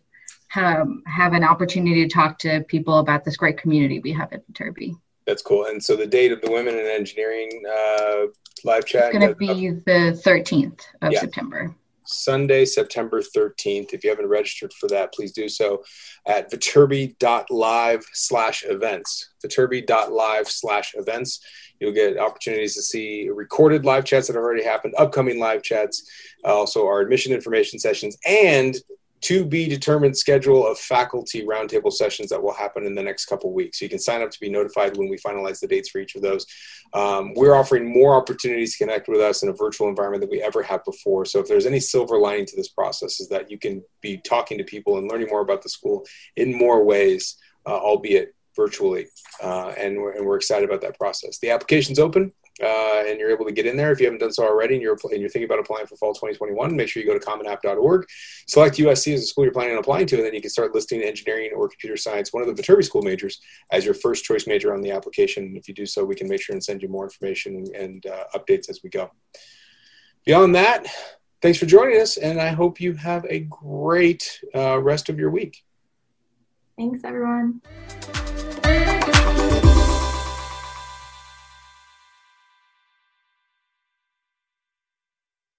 [SPEAKER 4] have, have an opportunity to talk to people about this great community we have at Viterbi.
[SPEAKER 1] That's cool. And so the date of the Women in Engineering uh, live chat?
[SPEAKER 4] is going to be the 13th of yeah. September.
[SPEAKER 1] Sunday, September 13th. If you haven't registered for that, please do so at viterbi.live slash events. Viterbi.live slash events. You'll get opportunities to see recorded live chats that have already happened, upcoming live chats, also our admission information sessions, and to be determined schedule of faculty roundtable sessions that will happen in the next couple weeks. You can sign up to be notified when we finalize the dates for each of those. Um, we're offering more opportunities to connect with us in a virtual environment than we ever have before. So if there's any silver lining to this process, is that you can be talking to people and learning more about the school in more ways, uh, albeit virtually. Uh, and, we're, and we're excited about that process. The application's open uh, and you're able to get in there. If you haven't done so already and you're, and you're thinking about applying for fall 2021 make sure you go to commonapp.org select usc as a school you're planning on applying to and then you can start listing engineering or computer science one of the viterbi school majors as your first choice major on the application. If you do so we can make sure and send you more information and uh, updates as we go. Beyond that thanks for joining us and i hope you have a great uh, rest of your week.
[SPEAKER 3] Thanks everyone